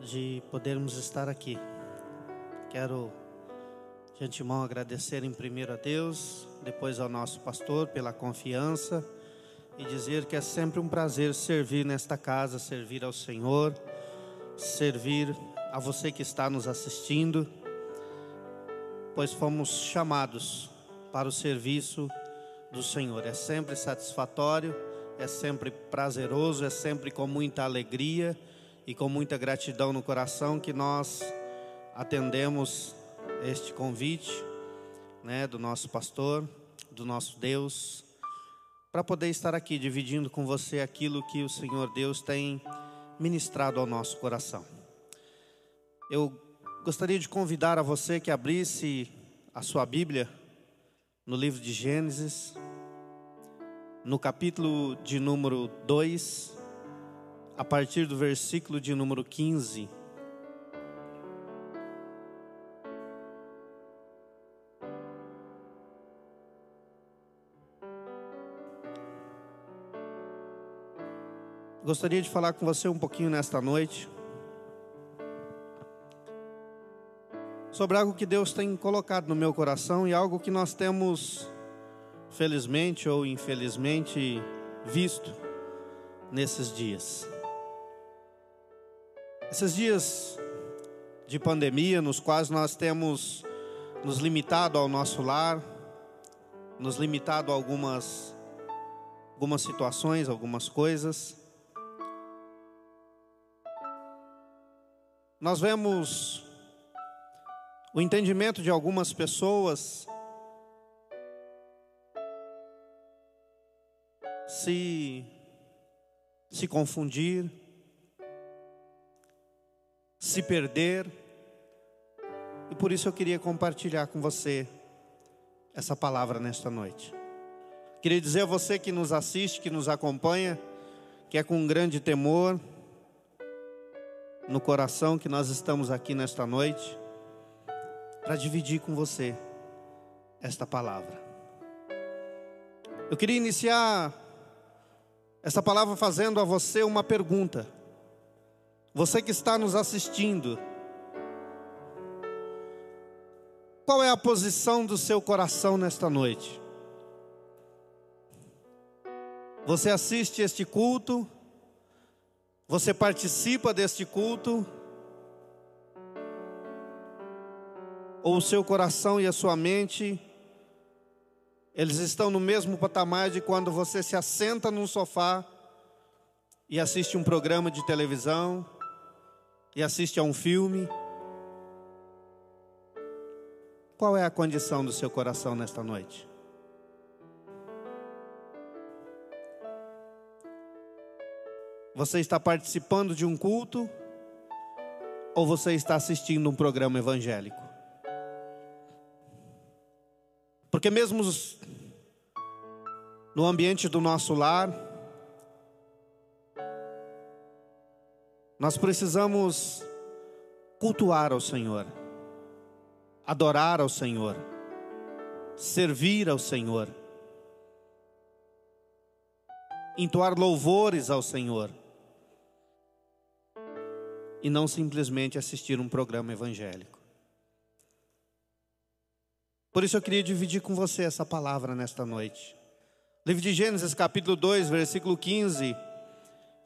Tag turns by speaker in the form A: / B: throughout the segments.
A: de podermos estar aqui. Quero, de antemão, agradecer em primeiro a Deus, depois ao nosso pastor pela confiança e dizer que é sempre um prazer servir nesta casa, servir ao Senhor, servir a você que está nos assistindo, pois fomos chamados para o serviço do Senhor. É sempre satisfatório, é sempre prazeroso, é sempre com muita alegria e com muita gratidão no coração que nós atendemos este convite, né, do nosso pastor, do nosso Deus, para poder estar aqui dividindo com você aquilo que o Senhor Deus tem ministrado ao nosso coração. Eu gostaria de convidar a você que abrisse a sua Bíblia no livro de Gênesis, no capítulo de número 2, a partir do versículo de número 15. Gostaria de falar com você um pouquinho nesta noite sobre algo que Deus tem colocado no meu coração e algo que nós temos, felizmente ou infelizmente, visto nesses dias. Esses dias de pandemia, nos quais nós temos nos limitado ao nosso lar, nos limitado a algumas, algumas situações, algumas coisas. Nós vemos o entendimento de algumas pessoas se se confundir, se perder. E por isso eu queria compartilhar com você essa palavra nesta noite. Queria dizer a você que nos assiste, que nos acompanha, que é com um grande temor no coração que nós estamos aqui nesta noite para dividir com você esta palavra. Eu queria iniciar essa palavra fazendo a você uma pergunta. Você que está nos assistindo, qual é a posição do seu coração nesta noite? Você assiste este culto? Você participa deste culto? Ou o seu coração e a sua mente, eles estão no mesmo patamar de quando você se assenta num sofá e assiste um programa de televisão? E assiste a um filme, qual é a condição do seu coração nesta noite? Você está participando de um culto ou você está assistindo um programa evangélico? Porque mesmo no ambiente do nosso lar, Nós precisamos cultuar ao Senhor, adorar ao Senhor, servir ao Senhor, entoar louvores ao Senhor e não simplesmente assistir um programa evangélico. Por isso eu queria dividir com você essa palavra nesta noite. Livro de Gênesis, capítulo 2, versículo 15.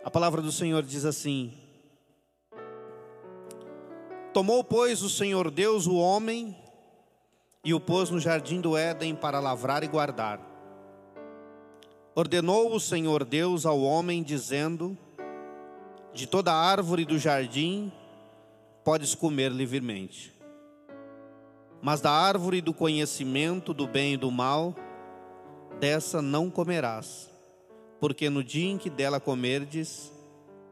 A: A palavra do Senhor diz assim: Tomou, pois, o Senhor Deus o homem e o pôs no jardim do Éden para lavrar e guardar. Ordenou o Senhor Deus ao homem, dizendo: De toda árvore do jardim podes comer livremente, mas da árvore do conhecimento do bem e do mal, dessa não comerás, porque no dia em que dela comerdes,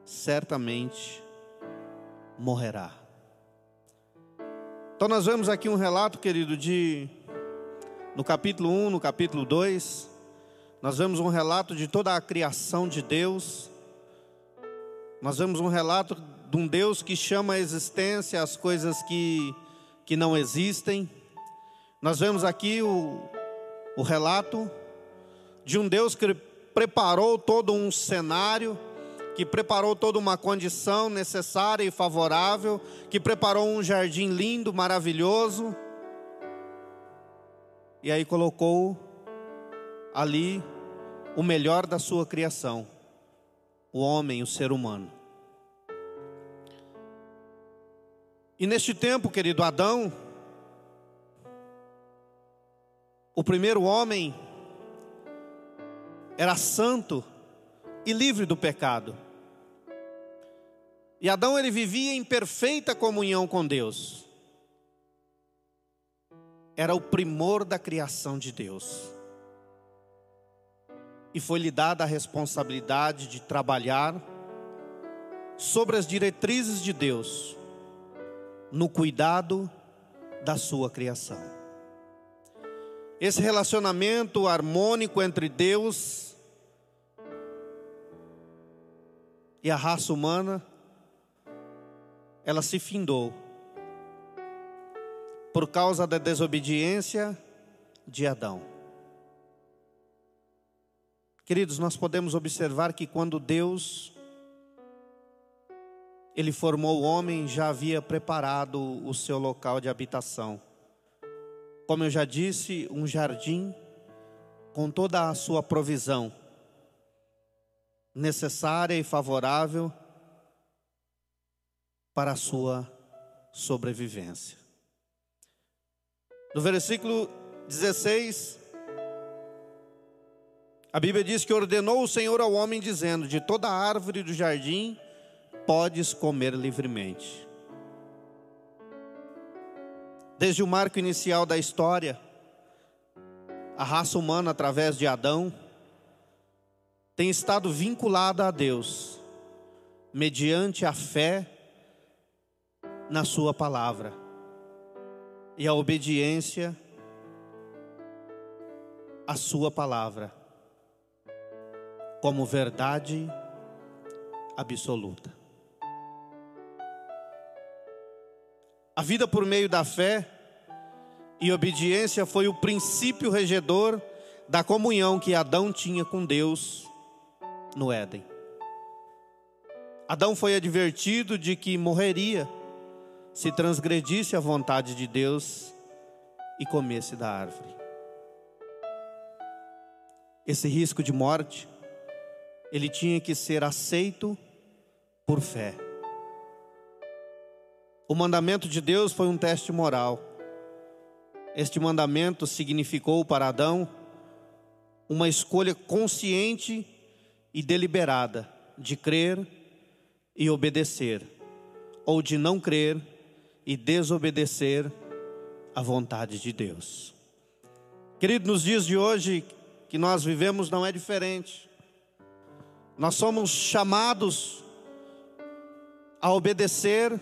A: certamente morrerá. Então nós vemos aqui um relato, querido, de no capítulo 1, no capítulo 2, nós vemos um relato de toda a criação de Deus. Nós vemos um relato de um Deus que chama a existência as coisas que, que não existem. Nós vemos aqui o, o relato de um Deus que preparou todo um cenário, que preparou toda uma condição necessária e favorável, que preparou um jardim lindo, maravilhoso, e aí colocou ali o melhor da sua criação, o homem, o ser humano. E neste tempo, querido Adão, o primeiro homem era santo e livre do pecado. E Adão ele vivia em perfeita comunhão com Deus. Era o primor da criação de Deus. E foi-lhe dada a responsabilidade de trabalhar sobre as diretrizes de Deus, no cuidado da sua criação. Esse relacionamento harmônico entre Deus e a raça humana, ela se findou por causa da desobediência de Adão. Queridos, nós podemos observar que quando Deus ele formou o homem, já havia preparado o seu local de habitação. Como eu já disse, um jardim com toda a sua provisão necessária e favorável para a sua sobrevivência. No versículo 16, a Bíblia diz que ordenou o Senhor ao homem, dizendo: De toda árvore do jardim podes comer livremente. Desde o marco inicial da história, a raça humana, através de Adão, tem estado vinculada a Deus, mediante a fé na Sua palavra e a obediência à Sua palavra, como verdade absoluta. A vida por meio da fé e obediência foi o princípio regedor da comunhão que Adão tinha com Deus no Éden. Adão foi advertido de que morreria se transgredisse a vontade de Deus e comesse da árvore. Esse risco de morte, ele tinha que ser aceito por fé. O mandamento de Deus foi um teste moral. Este mandamento significou para Adão uma escolha consciente e deliberada de crer e obedecer, ou de não crer e desobedecer à vontade de Deus. Querido, nos dias de hoje que nós vivemos não é diferente. Nós somos chamados a obedecer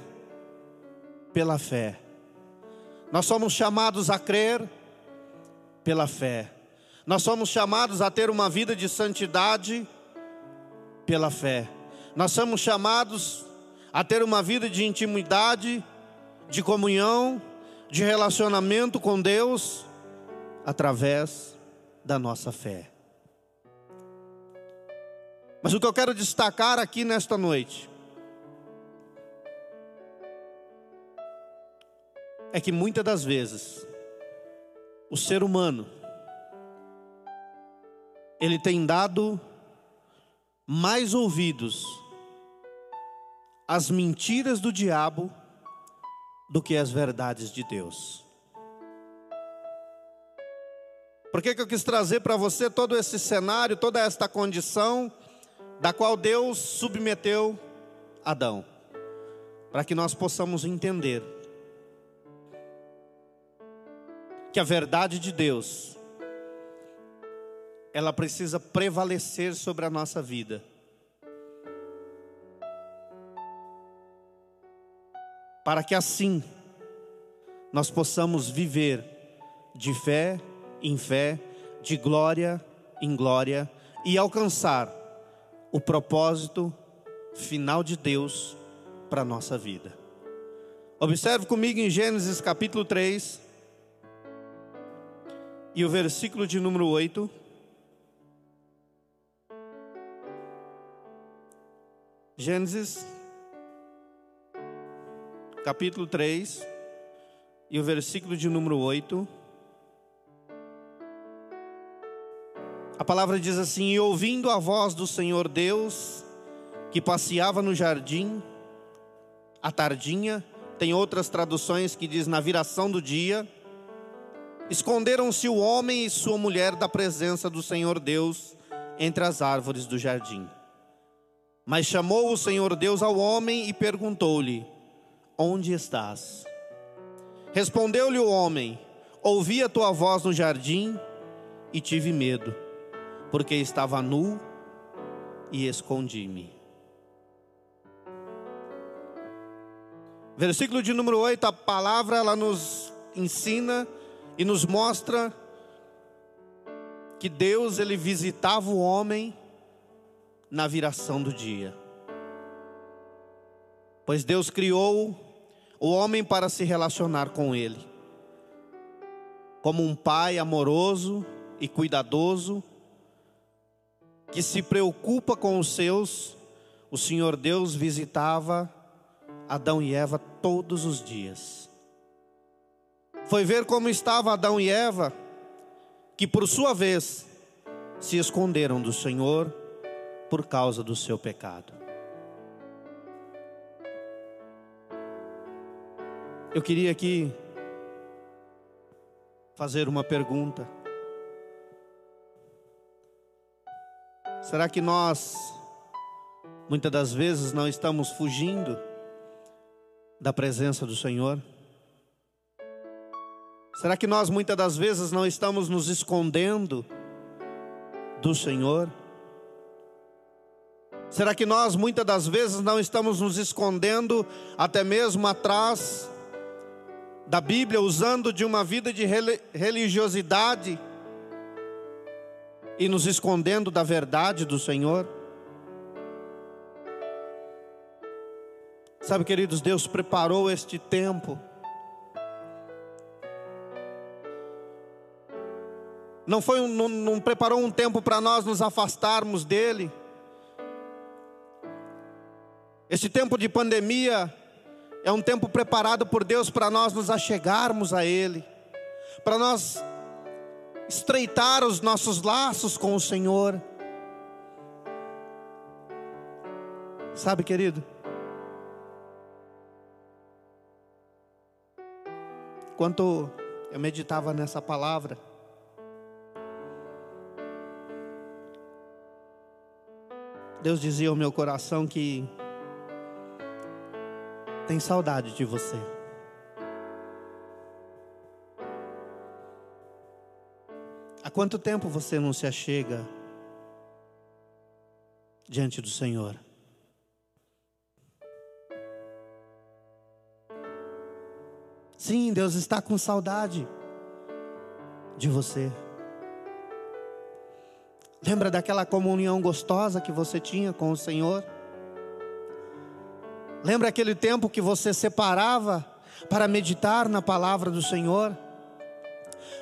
A: pela fé. Nós somos chamados a crer pela fé. Nós somos chamados a ter uma vida de santidade pela fé. Nós somos chamados a ter uma vida de intimidade, de comunhão, de relacionamento com Deus através da nossa fé. Mas o que eu quero destacar aqui nesta noite é que muitas das vezes o ser humano ele tem dado mais ouvidos às mentiras do diabo do que às verdades de Deus. Por que, que eu quis trazer para você todo esse cenário, toda esta condição da qual Deus submeteu Adão? Para que nós possamos entender que a verdade de Deus ela precisa prevalecer sobre a nossa vida. Para que assim nós possamos viver de fé em fé, de glória em glória e alcançar o propósito final de Deus para a nossa vida. Observe comigo em Gênesis capítulo 3 e o versículo de número 8. Gênesis, capítulo 3, e o versículo de número 8. A palavra diz assim: E ouvindo a voz do Senhor Deus, que passeava no jardim, à tardinha, tem outras traduções que diz na viração do dia, esconderam-se o homem e sua mulher da presença do Senhor Deus entre as árvores do jardim. Mas chamou o Senhor Deus ao homem e perguntou-lhe: Onde estás? Respondeu-lhe o homem: Ouvi a tua voz no jardim e tive medo, porque estava nu e escondi-me. Versículo de número 8, a palavra ela nos ensina e nos mostra que Deus ele visitava o homem na viração do dia. Pois Deus criou o homem para se relacionar com ele. Como um pai amoroso e cuidadoso, que se preocupa com os seus, o Senhor Deus visitava Adão e Eva todos os dias. Foi ver como estava Adão e Eva, que por sua vez se esconderam do Senhor por causa do seu pecado. Eu queria aqui fazer uma pergunta. Será que nós, muitas das vezes, não estamos fugindo da presença do Senhor? Será que nós, muitas das vezes, não estamos nos escondendo do Senhor? Será que nós muitas das vezes não estamos nos escondendo até mesmo atrás da Bíblia, usando de uma vida de religiosidade e nos escondendo da verdade do Senhor? Sabe, queridos, Deus preparou este tempo. Não foi não, não preparou um tempo para nós nos afastarmos dele. Esse tempo de pandemia é um tempo preparado por Deus para nós nos achegarmos a Ele, para nós estreitar os nossos laços com o Senhor. Sabe, querido? Enquanto eu meditava nessa palavra, Deus dizia ao meu coração que tem saudade de você. Há quanto tempo você não se achega diante do Senhor? Sim, Deus está com saudade de você. Lembra daquela comunhão gostosa que você tinha com o Senhor? Lembra aquele tempo que você separava para meditar na palavra do Senhor?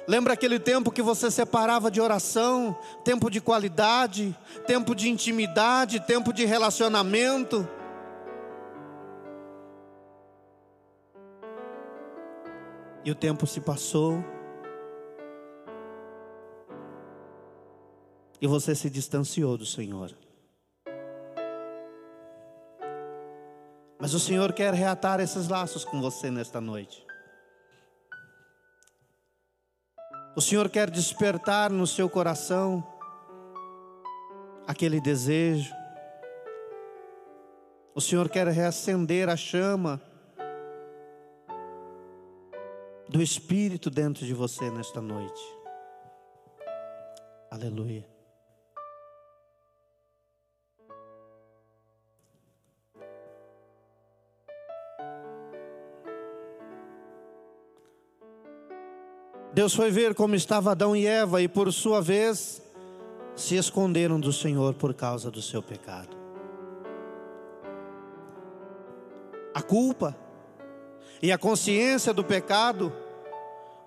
A: Lembra aquele tempo que você separava de oração, tempo de qualidade, tempo de intimidade, tempo de relacionamento? E o tempo se passou. E você se distanciou do Senhor. Mas o Senhor quer reatar esses laços com você nesta noite. O Senhor quer despertar no seu coração aquele desejo. O Senhor quer reacender a chama do Espírito dentro de você nesta noite. Aleluia. Deus foi ver como estava Adão e Eva e, por sua vez, se esconderam do Senhor por causa do seu pecado. A culpa e a consciência do pecado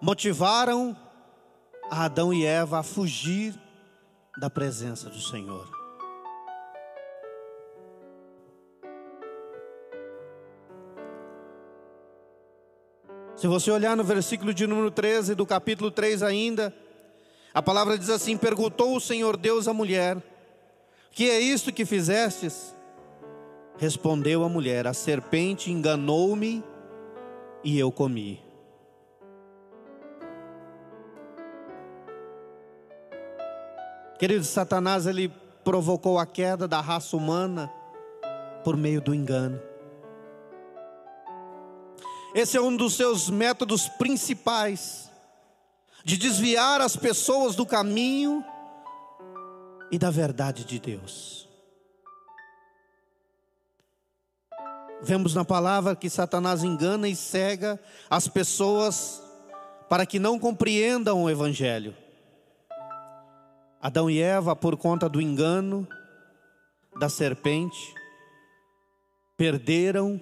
A: motivaram a Adão e Eva a fugir da presença do Senhor. Se você olhar no versículo de número 13 do capítulo 3 ainda, a palavra diz assim: Perguntou o Senhor Deus à mulher: Que é isto que fizestes? Respondeu a mulher: A serpente enganou-me e eu comi. Querido, Satanás ele provocou a queda da raça humana por meio do engano. Esse é um dos seus métodos principais de desviar as pessoas do caminho e da verdade de Deus. Vemos na palavra que Satanás engana e cega as pessoas para que não compreendam o Evangelho. Adão e Eva, por conta do engano da serpente, perderam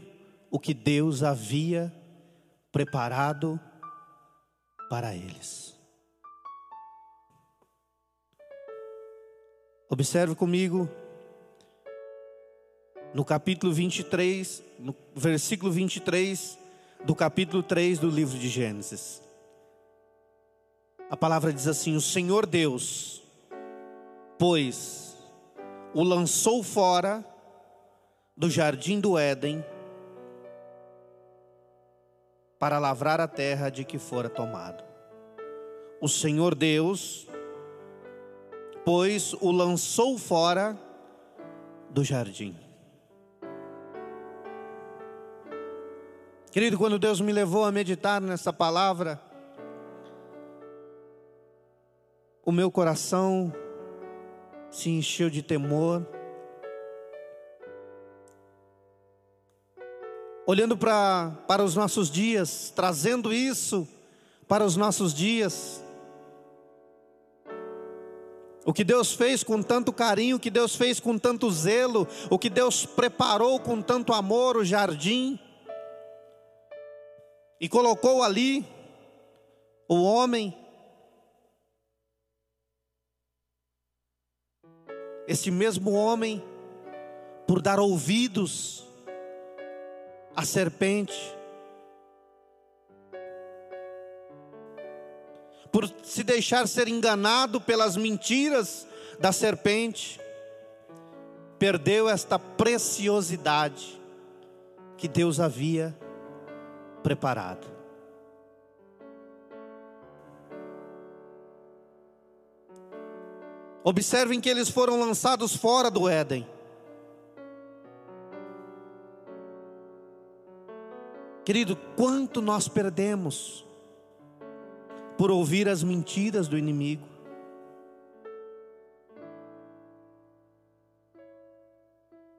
A: o que Deus havia preparado para eles. Observe comigo no capítulo 23, no versículo 23 do capítulo 3 do livro de Gênesis. A palavra diz assim: O Senhor Deus, pois, o lançou fora do jardim do Éden para lavrar a terra de que fora tomado. O Senhor Deus, pois o lançou fora do jardim. Querido, quando Deus me levou a meditar nessa palavra, o meu coração se encheu de temor olhando para, para os nossos dias, trazendo isso para os nossos dias. O que Deus fez com tanto carinho, o que Deus fez com tanto zelo, o que Deus preparou com tanto amor o jardim, e colocou ali o homem, esse mesmo homem, por dar ouvidos a serpente, por se deixar ser enganado pelas mentiras da serpente, perdeu esta preciosidade que Deus havia preparado. Observem que eles foram lançados fora do Éden. Querido, quanto nós perdemos por ouvir as mentiras do inimigo.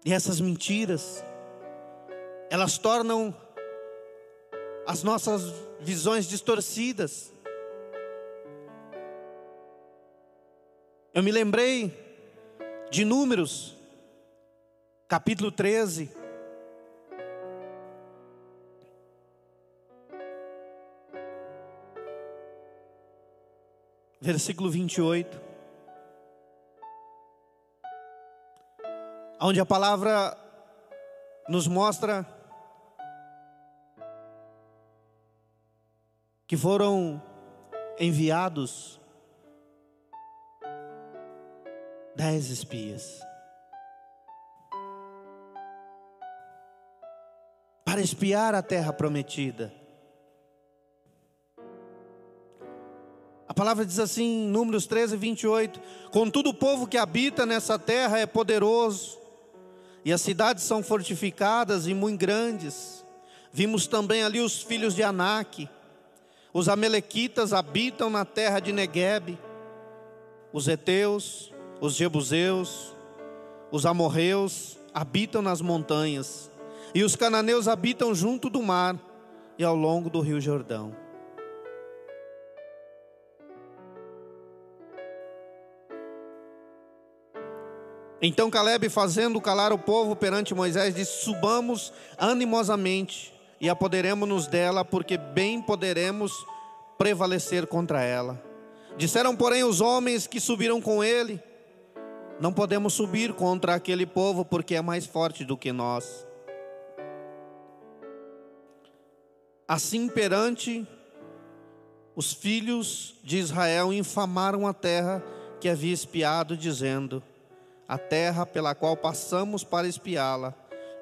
A: E essas mentiras, elas tornam as nossas visões distorcidas. Eu me lembrei de Números, capítulo 13, versículo 28. Onde a palavra nos mostra que foram enviados dez espias para espiar a terra prometida. Palavra diz assim, Números 13, 28: Contudo, o povo que habita nessa terra é poderoso, e as cidades são fortificadas e muito grandes. Vimos também ali os filhos de Anak. Os Amalequitas habitam na terra de Negueb. Os Eteus, os Jebuseus, os Amorreus habitam nas montanhas. E os cananeus habitam junto do mar e ao longo do rio Jordão. Então Caleb, fazendo calar o povo perante Moisés, disse: Subamos animosamente e apoderemos-nos dela, porque bem poderemos prevalecer contra ela. Disseram, porém, os homens que subiram com ele: Não podemos subir contra aquele povo, porque é mais forte do que nós. Assim perante os filhos de Israel infamaram a terra que havia espiado, dizendo: A terra pela qual passamos para espiá-la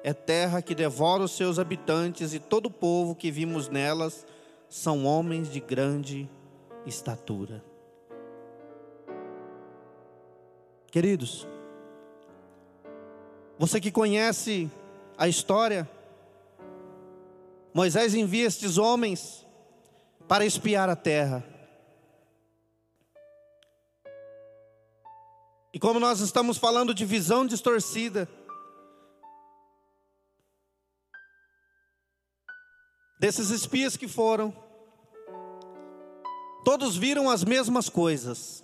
A: é terra que devora os seus habitantes, e todo o povo que vimos nelas são homens de grande estatura. Queridos, você que conhece a história, Moisés envia estes homens para espiar a terra. E como nós estamos falando de visão distorcida, desses espias que foram, todos viram as mesmas coisas,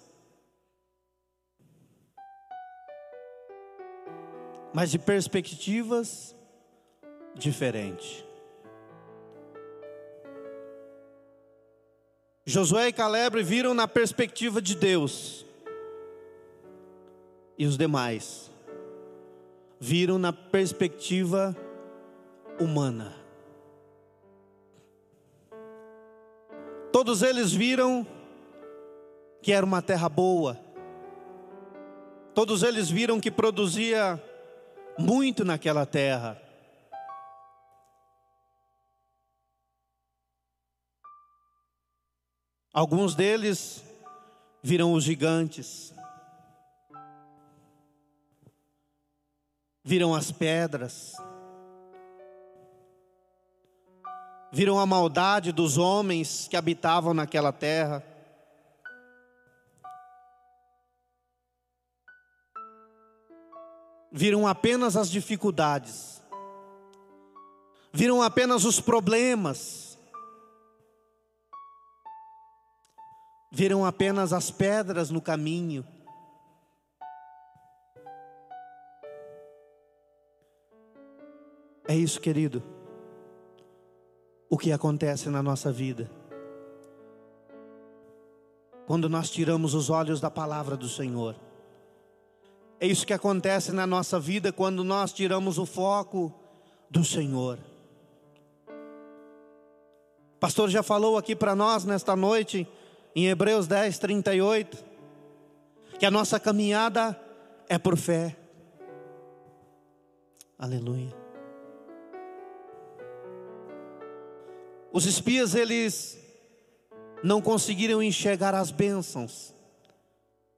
A: mas de perspectivas diferentes. Josué e Caleb viram na perspectiva de Deus, e os demais viram na perspectiva humana. Todos eles viram que era uma terra boa. Todos eles viram que produzia muito naquela terra. Alguns deles viram os gigantes, viram as pedras, viram a maldade dos homens que habitavam naquela terra. Viram apenas as dificuldades, viram apenas os problemas, viram apenas as pedras no caminho. É isso, querido o que acontece na nossa vida. Quando nós tiramos os olhos da palavra do Senhor. É isso que acontece na nossa vida quando nós tiramos o foco do Senhor. O pastor já falou aqui para nós nesta noite, em Hebreus 10, 38, que a nossa caminhada é por fé. Aleluia. Os espias, eles não conseguiram enxergar as bênçãos,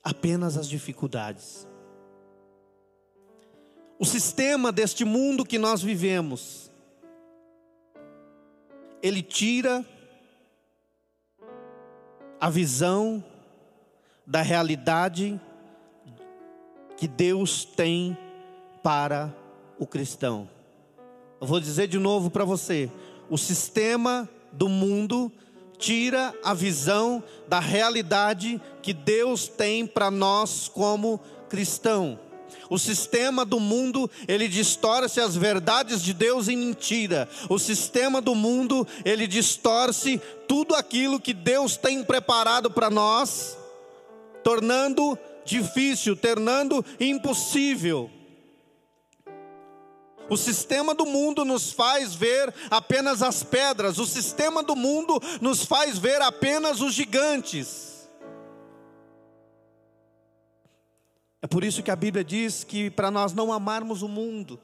A: apenas as dificuldades. O sistema deste mundo que nós vivemos, ele tira a visão da realidade que Deus tem para o cristão. Eu vou dizer de novo para você: o sistema do mundo tira a visão da realidade que Deus tem para nós como cristão. O sistema do mundo, ele distorce as verdades de Deus em mentira. O sistema do mundo, ele distorce tudo aquilo que Deus tem preparado para nós, tornando difícil, tornando impossível. O sistema do mundo nos faz ver apenas as pedras, o sistema do mundo nos faz ver apenas os gigantes. É por isso que a Bíblia diz que para nós não amarmos o mundo,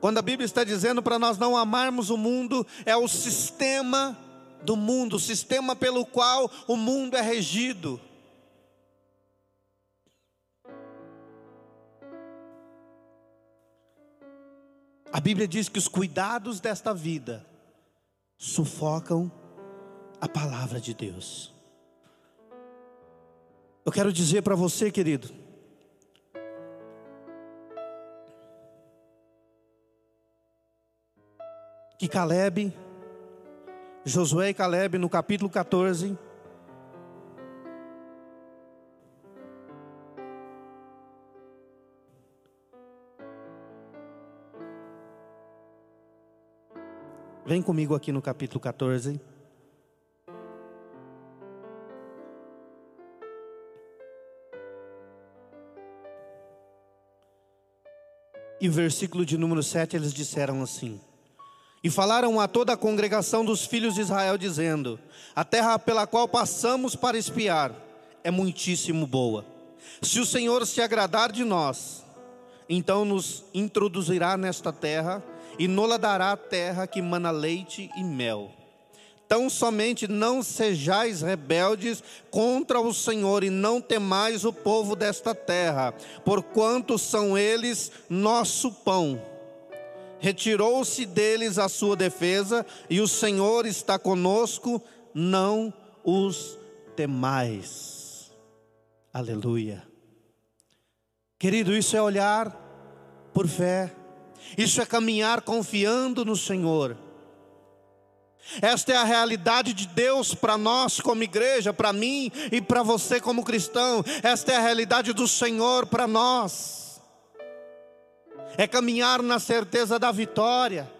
A: quando a Bíblia está dizendo para nós não amarmos o mundo, é o sistema do mundo, o sistema pelo qual o mundo é regido. A Bíblia diz que os cuidados desta vida sufocam a palavra de Deus. Eu quero dizer para você, querido, que Caleb, Josué e Caleb, no capítulo 14, Vem comigo aqui no capítulo 14. E o versículo de número 7 eles disseram assim: E falaram a toda a congregação dos filhos de Israel, dizendo: A terra pela qual passamos para espiar é muitíssimo boa. Se o Senhor se agradar de nós, então nos introduzirá nesta terra e nola dará a terra que mana leite e mel. Tão somente não sejais rebeldes contra o Senhor e não temais o povo desta terra, porquanto são eles nosso pão. Retirou-se deles a sua defesa, e o Senhor está conosco, não os temais. Aleluia. Querido, isso é olhar por fé, isso é caminhar confiando no Senhor. Esta é a realidade de Deus para nós como igreja, para mim e para você como cristão. Esta é a realidade do Senhor para nós. É caminhar na certeza da vitória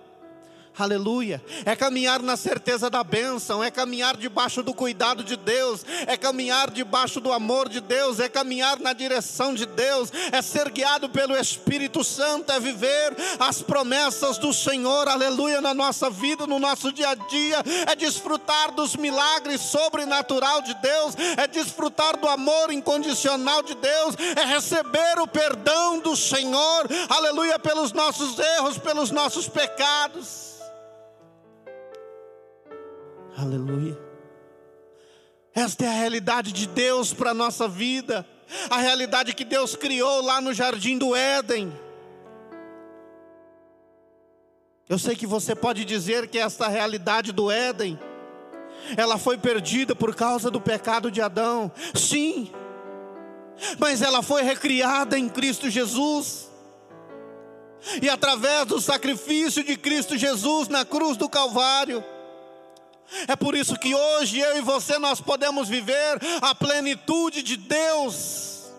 A: Aleluia. É caminhar na certeza da bênção, é caminhar debaixo do cuidado de Deus, é caminhar debaixo do amor de Deus, é caminhar na direção de Deus, é ser guiado pelo Espírito Santo, é viver as promessas do Senhor, aleluia, na nossa vida, no nosso dia a dia, é desfrutar dos milagres sobrenatural de Deus, é desfrutar do amor incondicional de Deus, é receber o perdão do Senhor, aleluia, pelos nossos erros, pelos nossos pecados. Aleluia. Esta é a realidade de Deus para a nossa vida, a realidade que Deus criou lá no jardim do Éden. Eu sei que você pode dizer que esta realidade do Éden, ela foi perdida por causa do pecado de Adão. Sim, mas ela foi recriada em Cristo Jesus. E através do sacrifício de Cristo Jesus na cruz do Calvário, é por isso que hoje eu e você nós podemos viver a plenitude de Deus,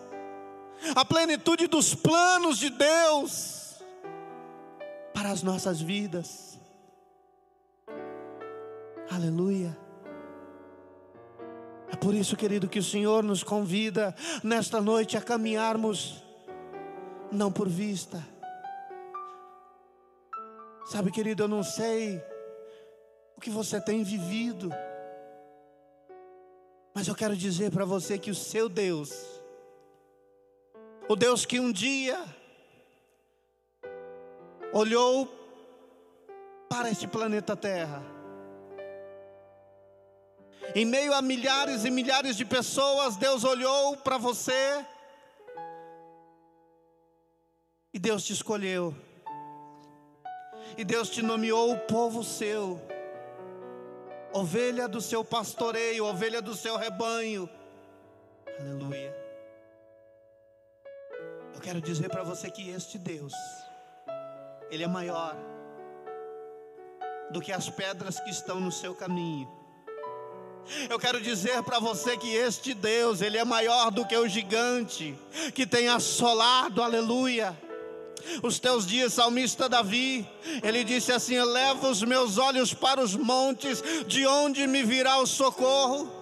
A: a plenitude dos planos de Deus para as nossas vidas. Aleluia. É por isso, querido, que o Senhor nos convida nesta noite a caminharmos não por vista. Sabe, querido, eu não sei que você tem vivido. Mas eu quero dizer para você que o seu Deus, o Deus que um dia olhou para este planeta Terra, em meio a milhares e milhares de pessoas, Deus olhou para você e Deus te escolheu, e Deus te nomeou o povo seu ovelha do seu pastoreio, ovelha do seu rebanho. Aleluia. Eu quero dizer para você que este Deus, Ele é maior do que as pedras que estão no seu caminho. Eu quero dizer para você que este Deus, Ele é maior do que o gigante que tem assolado, aleluia os teus dias, salmista Davi, ele disse assim: Eleva os meus olhos para os montes, de onde me virá o socorro?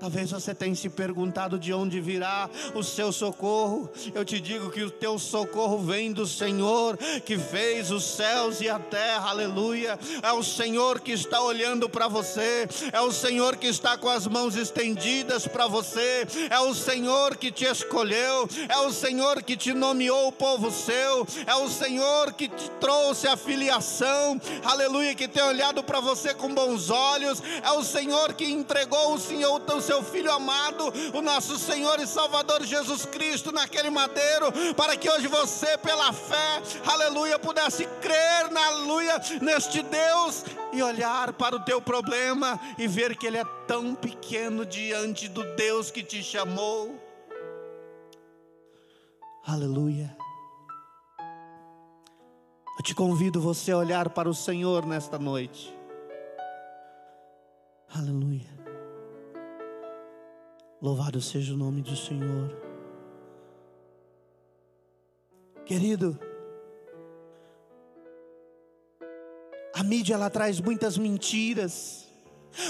A: Talvez você tenha se perguntado de onde virá o seu socorro. Eu te digo que o teu socorro vem do Senhor que fez os céus e a terra. Aleluia. É o Senhor que está olhando para você. É o Senhor que está com as mãos estendidas para você. É o Senhor que te escolheu. É o Senhor que te nomeou o povo seu. É o Senhor que te trouxe a filiação. Aleluia, que tem olhado para você com bons olhos. É o Senhor que entregou o Senhor o seu Filho amado, o nosso Senhor e Salvador Jesus Cristo, naquele madeiro, para que hoje você, pela fé, aleluia, pudesse crer na aleluia, neste Deus e olhar para o teu problema e ver que ele é tão pequeno diante do Deus que te chamou. Aleluia. Eu te convido você a olhar para o Senhor nesta noite. Aleluia. Louvado seja o nome do Senhor. Querido, a mídia ela traz muitas mentiras.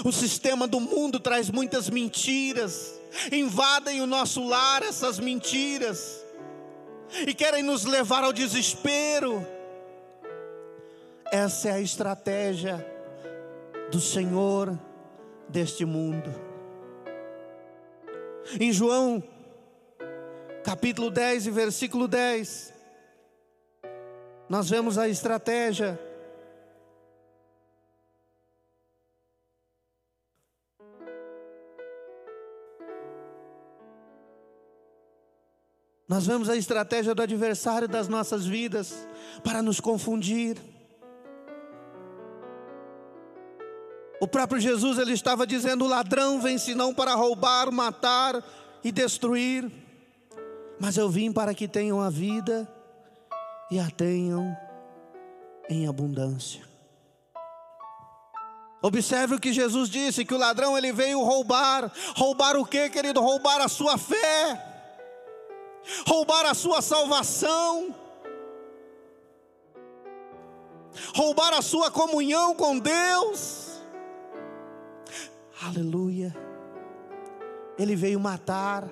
A: O sistema do mundo traz muitas mentiras. Invadem o nosso lar essas mentiras. E querem nos levar ao desespero. Essa é a estratégia do Senhor deste mundo. Em João, capítulo 10 e versículo 10, nós vemos a estratégia Nós vemos a estratégia do adversário das nossas vidas para nos confundir. O próprio Jesus ele estava dizendo: o ladrão vem senão para roubar, matar e destruir. Mas eu vim para que tenham a vida e a tenham em abundância. Observe o que Jesus disse: que o ladrão ele veio roubar. Roubar o que, querido? Roubar a sua fé roubar a sua salvação, roubar a sua comunhão com Deus. Aleluia. Ele veio matar,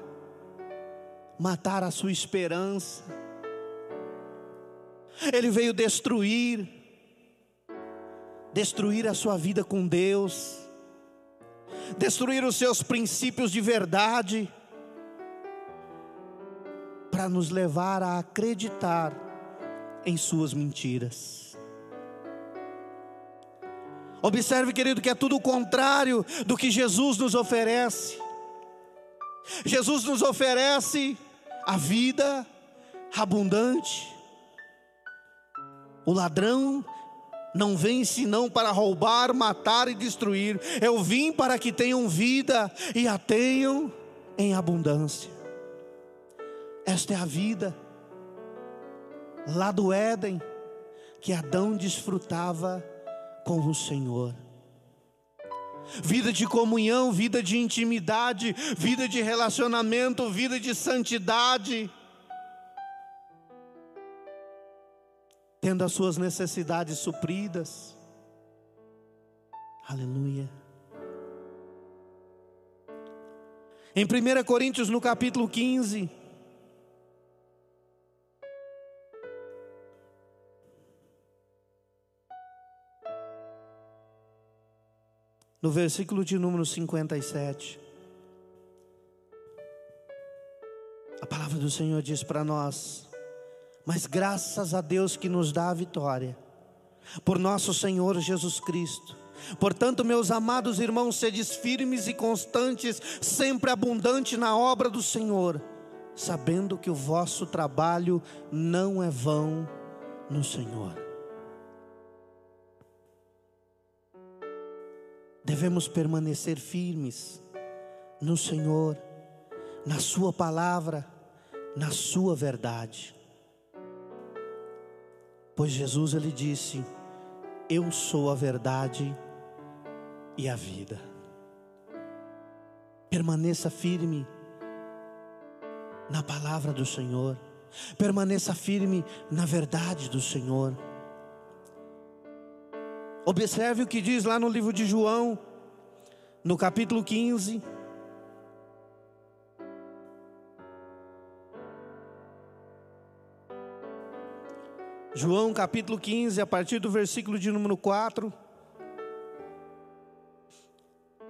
A: matar a sua esperança. Ele veio destruir, destruir a sua vida com Deus, destruir os seus princípios de verdade para nos levar a acreditar em suas mentiras. Observe, querido, que é tudo o contrário do que Jesus nos oferece. Jesus nos oferece a vida abundante. O ladrão não vem senão para roubar, matar e destruir. Eu vim para que tenham vida e a tenham em abundância. Esta é a vida. Lá do Éden, que Adão desfrutava com o Senhor. Vida de comunhão, vida de intimidade, vida de relacionamento, vida de santidade. Tendo as suas necessidades supridas. Aleluia. Em 1 Coríntios, no capítulo 15, no versículo de número 57. A palavra do Senhor diz para nós: Mas graças a Deus que nos dá a vitória, por nosso Senhor Jesus Cristo. Portanto, meus amados irmãos, sedes firmes e constantes, sempre abundante na obra do Senhor, sabendo que o vosso trabalho não é vão no Senhor. Devemos permanecer firmes no Senhor, na Sua palavra, na Sua verdade. Pois Jesus ele disse: Eu sou a verdade e a vida. Permaneça firme na palavra do Senhor, permaneça firme na verdade do Senhor. Observe o que diz lá no livro de João, no capítulo 15. João capítulo 15, a partir do versículo de número 4.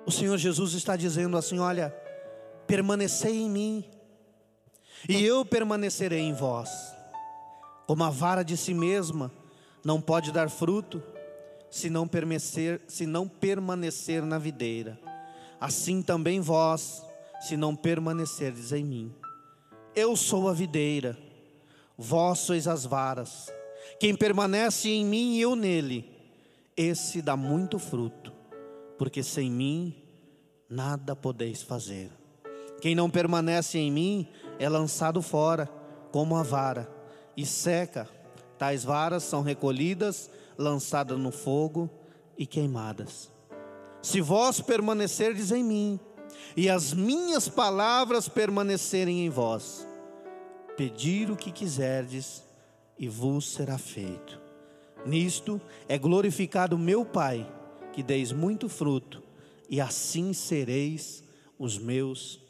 A: O Senhor Jesus está dizendo assim: Olha, permanecei em mim, e eu permanecerei em vós. Como a vara de si mesma não pode dar fruto, se não permanecer, se não permanecer na videira. Assim também vós, se não permanecerdes em mim. Eu sou a videira, vós sois as varas. Quem permanece em mim e eu nele, esse dá muito fruto, porque sem mim nada podeis fazer. Quem não permanece em mim é lançado fora, como a vara, e seca. Tais varas são recolhidas lançadas no fogo e queimadas. Se vós permanecerdes em mim, e as minhas palavras permanecerem em vós, pedir o que quiserdes, e vos será feito. Nisto é glorificado meu Pai, que deis muito fruto, e assim sereis os meus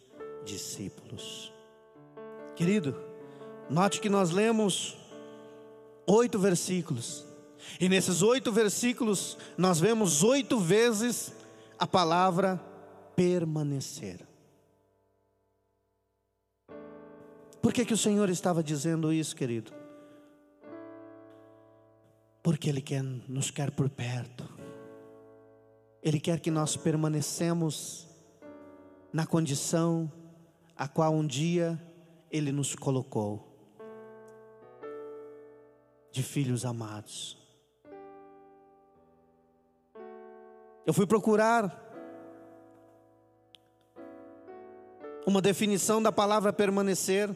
A: discípulos. Querido, note que nós lemos oito versículos E nesses oito versículos, nós vemos oito vezes a palavra permanecer. Por que, que o Senhor estava dizendo isso, querido? Porque Ele quer, nos quer por perto. Ele quer que nós permanecemos na condição a qual um dia Ele nos colocou, de filhos amados. Eu fui procurar uma definição da palavra permanecer.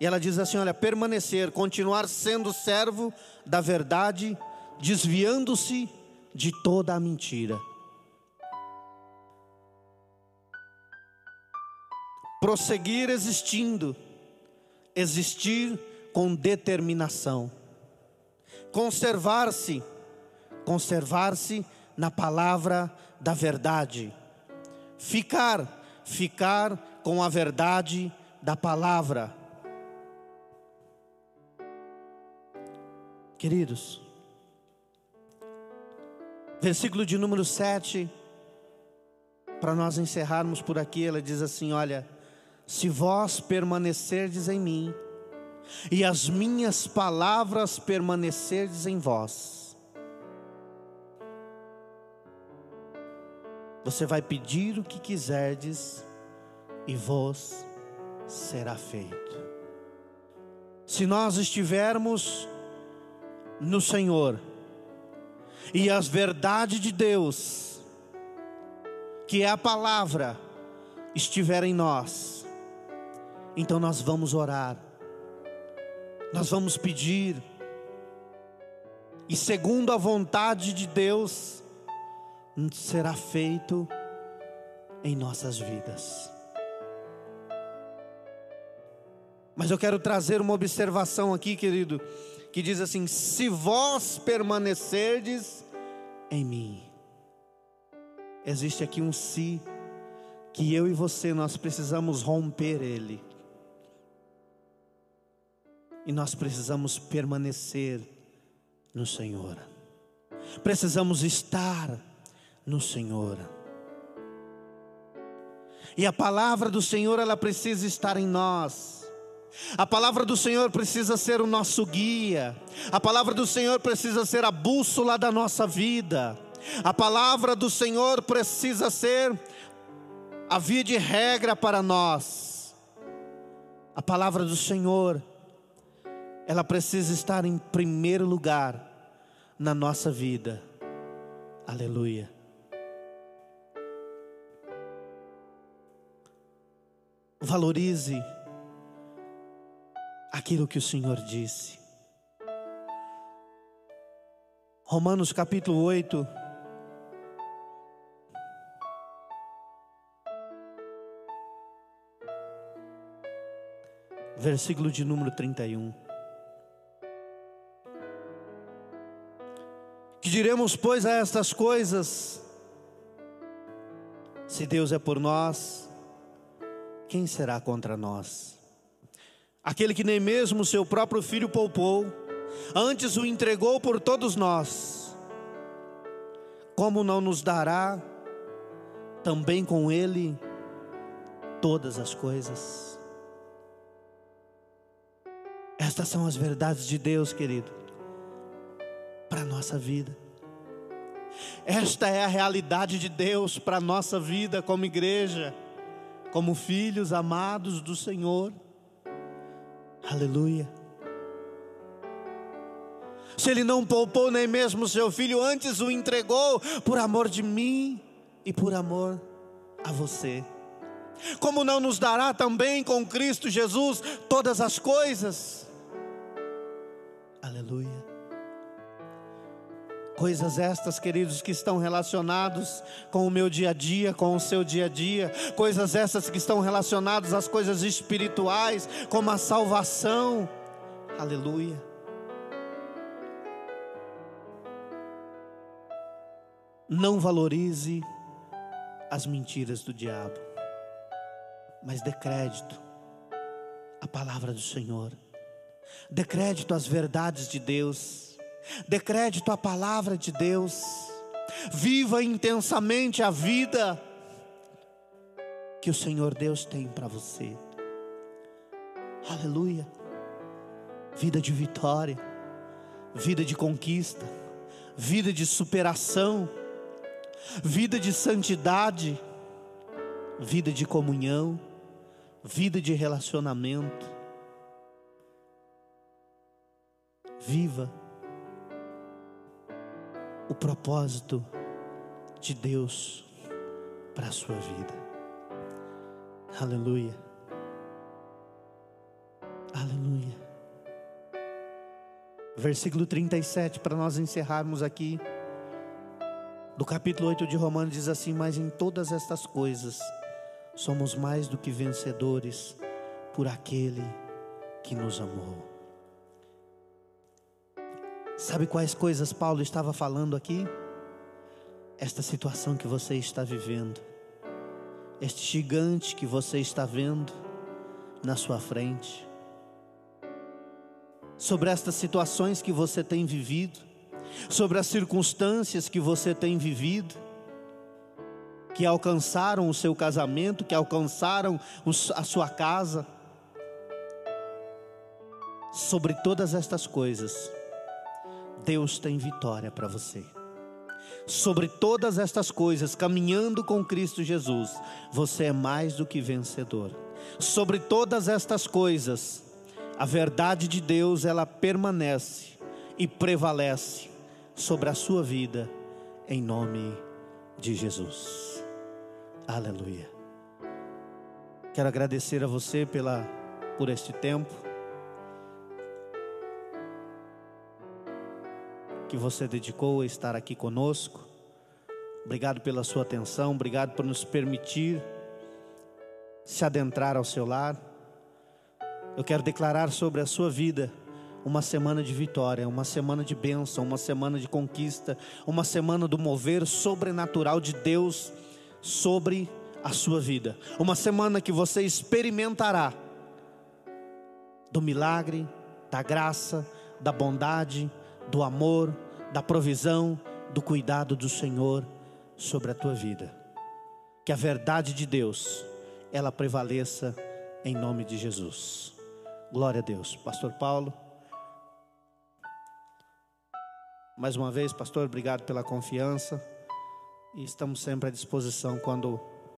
A: E ela diz assim: olha, permanecer, continuar sendo servo da verdade, desviando-se de toda a mentira. Prosseguir existindo, existir com determinação. Conservar-se, conservar-se na palavra da verdade. Ficar, ficar com a verdade da palavra. Queridos, versículo de número 7, para nós encerrarmos por aqui, ela diz assim: Olha, se vós permanecerdes em mim, e as minhas palavras permanecerdes em vós, você vai pedir o que quiserdes, e vos será feito. Se nós estivermos no Senhor, e as verdades de Deus, que é a palavra, estiver em nós, então nós vamos orar, nós vamos pedir, e segundo a vontade de Deus, será feito em nossas vidas. Mas eu quero trazer uma observação aqui, querido, que diz assim: se vós permanecerdes em mim. Existe aqui um si que eu e você nós precisamos romper ele. E nós precisamos permanecer no Senhor. Precisamos estar no Senhor. E a palavra do Senhor ela precisa estar em nós. A palavra do Senhor precisa ser o nosso guia, a palavra do Senhor precisa ser a bússola da nossa vida, a palavra do Senhor precisa ser a via de regra para nós. A palavra do Senhor, ela precisa estar em primeiro lugar na nossa vida. Aleluia. Valorize aquilo que o Senhor disse. Romanos capítulo 8. Versículo de número 31. Que diremos, pois, a estas coisas? Se Deus é por nós, quem será contra nós? aquele que nem mesmo seu próprio filho poupou, antes o entregou por todos nós, como não nos dará também com ele todas as coisas? Estas são as verdades de Deus, querido, para a nossa vida. Esta é a realidade de Deus para a nossa vida como igreja, como filhos amados do Senhor. Aleluia. Se ele não poupou nem mesmo seu filho, antes o entregou por amor de mim e por amor a você. Como não nos dará também com Cristo Jesus todas as coisas? Aleluia. Coisas estas, queridos, que estão relacionados com o meu dia a dia, com o seu dia a dia, coisas essas que estão relacionadas às coisas espirituais, como a salvação. Aleluia. Não valorize as mentiras do diabo, mas dê crédito à palavra do Senhor. Dê crédito às verdades de Deus. Dê crédito à palavra de Deus. Viva intensamente a vida que o Senhor Deus tem para você. Aleluia. Vida de vitória, vida de conquista, vida de superação, vida de santidade, vida de comunhão, vida de relacionamento. Viva o propósito de Deus para a sua vida. Aleluia. Aleluia. Versículo 37, para nós encerrarmos aqui. Do capítulo 8 de Romanos diz assim: Mas em todas estas coisas somos mais do que vencedores por aquele que nos amou. Sabe quais coisas Paulo estava falando aqui? Esta situação que você está vivendo, este gigante que você está vendo na sua frente, sobre estas situações que você tem vivido, sobre as circunstâncias que você tem vivido, que alcançaram o seu casamento, que alcançaram a sua casa, sobre todas estas coisas, Deus tem vitória para você. Sobre todas estas coisas, caminhando com Cristo Jesus, você é mais do que vencedor. Sobre todas estas coisas, a verdade de Deus ela permanece e prevalece sobre a sua vida, em nome de Jesus. Aleluia. Quero agradecer a você pela, por este tempo. Que você dedicou a estar aqui conosco. Obrigado pela sua atenção, obrigado por nos permitir se adentrar ao seu lar. Eu quero declarar sobre a sua vida uma semana de vitória, uma semana de bênção, uma semana de conquista, uma semana do mover sobrenatural de Deus sobre a sua vida. Uma semana que você experimentará do milagre, da graça, da bondade, do amor, da provisão, do cuidado do Senhor sobre a tua vida. Que a verdade de Deus, ela prevaleça em nome de Jesus. Glória a Deus. Pastor Paulo. Mais uma vez, pastor, obrigado pela confiança. E estamos sempre à disposição quando